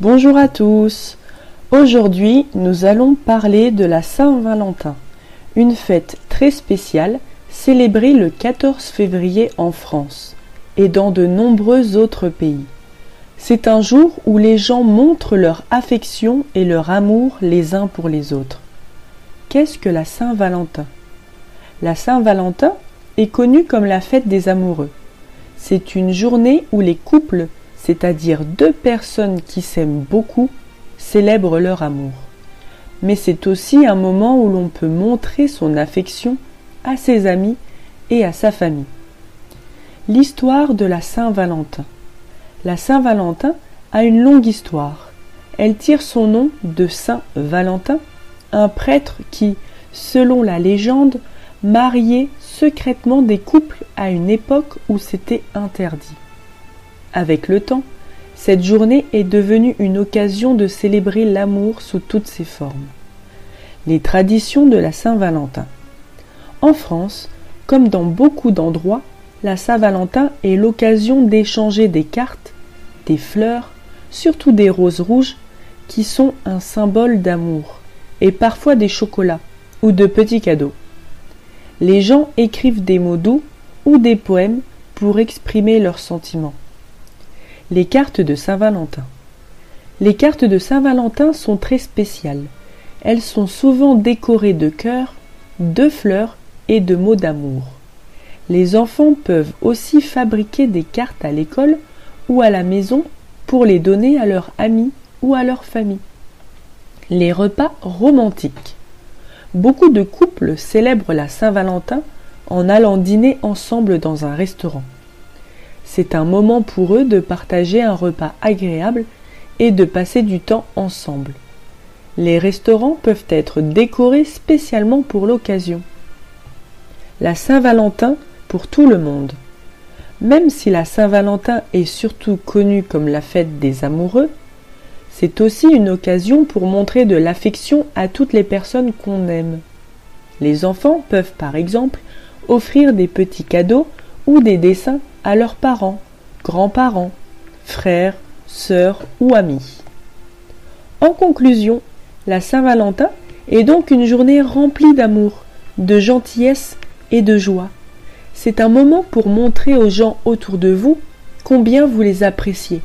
Bonjour à tous. Aujourd'hui, nous allons parler de la Saint-Valentin, une fête très spéciale célébrée le 14 février en France et dans de nombreux autres pays. C'est un jour où les gens montrent leur affection et leur amour les uns pour les autres. Qu'est-ce que la Saint-Valentin? La Saint-Valentin est connue comme la fête des amoureux. C'est une journée où les couples c'est-à-dire deux personnes qui s'aiment beaucoup, célèbrent leur amour. Mais c'est aussi un moment où l'on peut montrer son affection à ses amis et à sa famille. L'histoire de la Saint-Valentin. La Saint-Valentin a une longue histoire. Elle tire son nom de Saint Valentin, un prêtre qui, selon la légende, mariait secrètement des couples à une époque où c'était interdit. Avec le temps, cette journée est devenue une occasion de célébrer l'amour sous toutes ses formes. Les traditions de la Saint-Valentin. En France, comme dans beaucoup d'endroits, la Saint-Valentin est l'occasion d'échanger des cartes, des fleurs, surtout des roses rouges, qui sont un symbole d'amour, et parfois des chocolats ou de petits cadeaux. Les gens écrivent des mots doux ou des poèmes pour exprimer leurs sentiments. Les cartes de Saint-Valentin. Les cartes de Saint-Valentin sont très spéciales. Elles sont souvent décorées de cœurs, de fleurs et de mots d'amour. Les enfants peuvent aussi fabriquer des cartes à l'école ou à la maison pour les donner à leurs amis ou à leur famille. Les repas romantiques. Beaucoup de couples célèbrent la Saint-Valentin en allant dîner ensemble dans un restaurant. C'est un moment pour eux de partager un repas agréable et de passer du temps ensemble. Les restaurants peuvent être décorés spécialement pour l'occasion. La Saint-Valentin pour tout le monde. Même si la Saint-Valentin est surtout connue comme la fête des amoureux, c'est aussi une occasion pour montrer de l'affection à toutes les personnes qu'on aime. Les enfants peuvent par exemple offrir des petits cadeaux ou des dessins à leurs parents, grands-parents, frères, sœurs ou amis. En conclusion, la Saint-Valentin est donc une journée remplie d'amour, de gentillesse et de joie. C'est un moment pour montrer aux gens autour de vous combien vous les appréciez.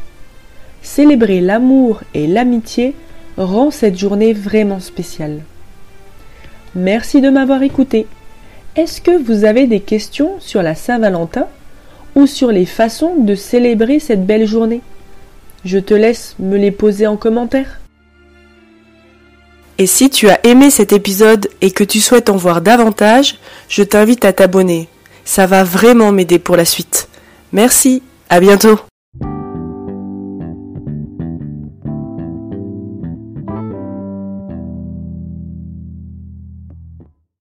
Célébrer l'amour et l'amitié rend cette journée vraiment spéciale. Merci de m'avoir écouté. Est-ce que vous avez des questions sur la Saint-Valentin? Ou sur les façons de célébrer cette belle journée Je te laisse me les poser en commentaire. Et si tu as aimé cet épisode et que tu souhaites en voir davantage, je t'invite à t'abonner. Ça va vraiment m'aider pour la suite. Merci, à bientôt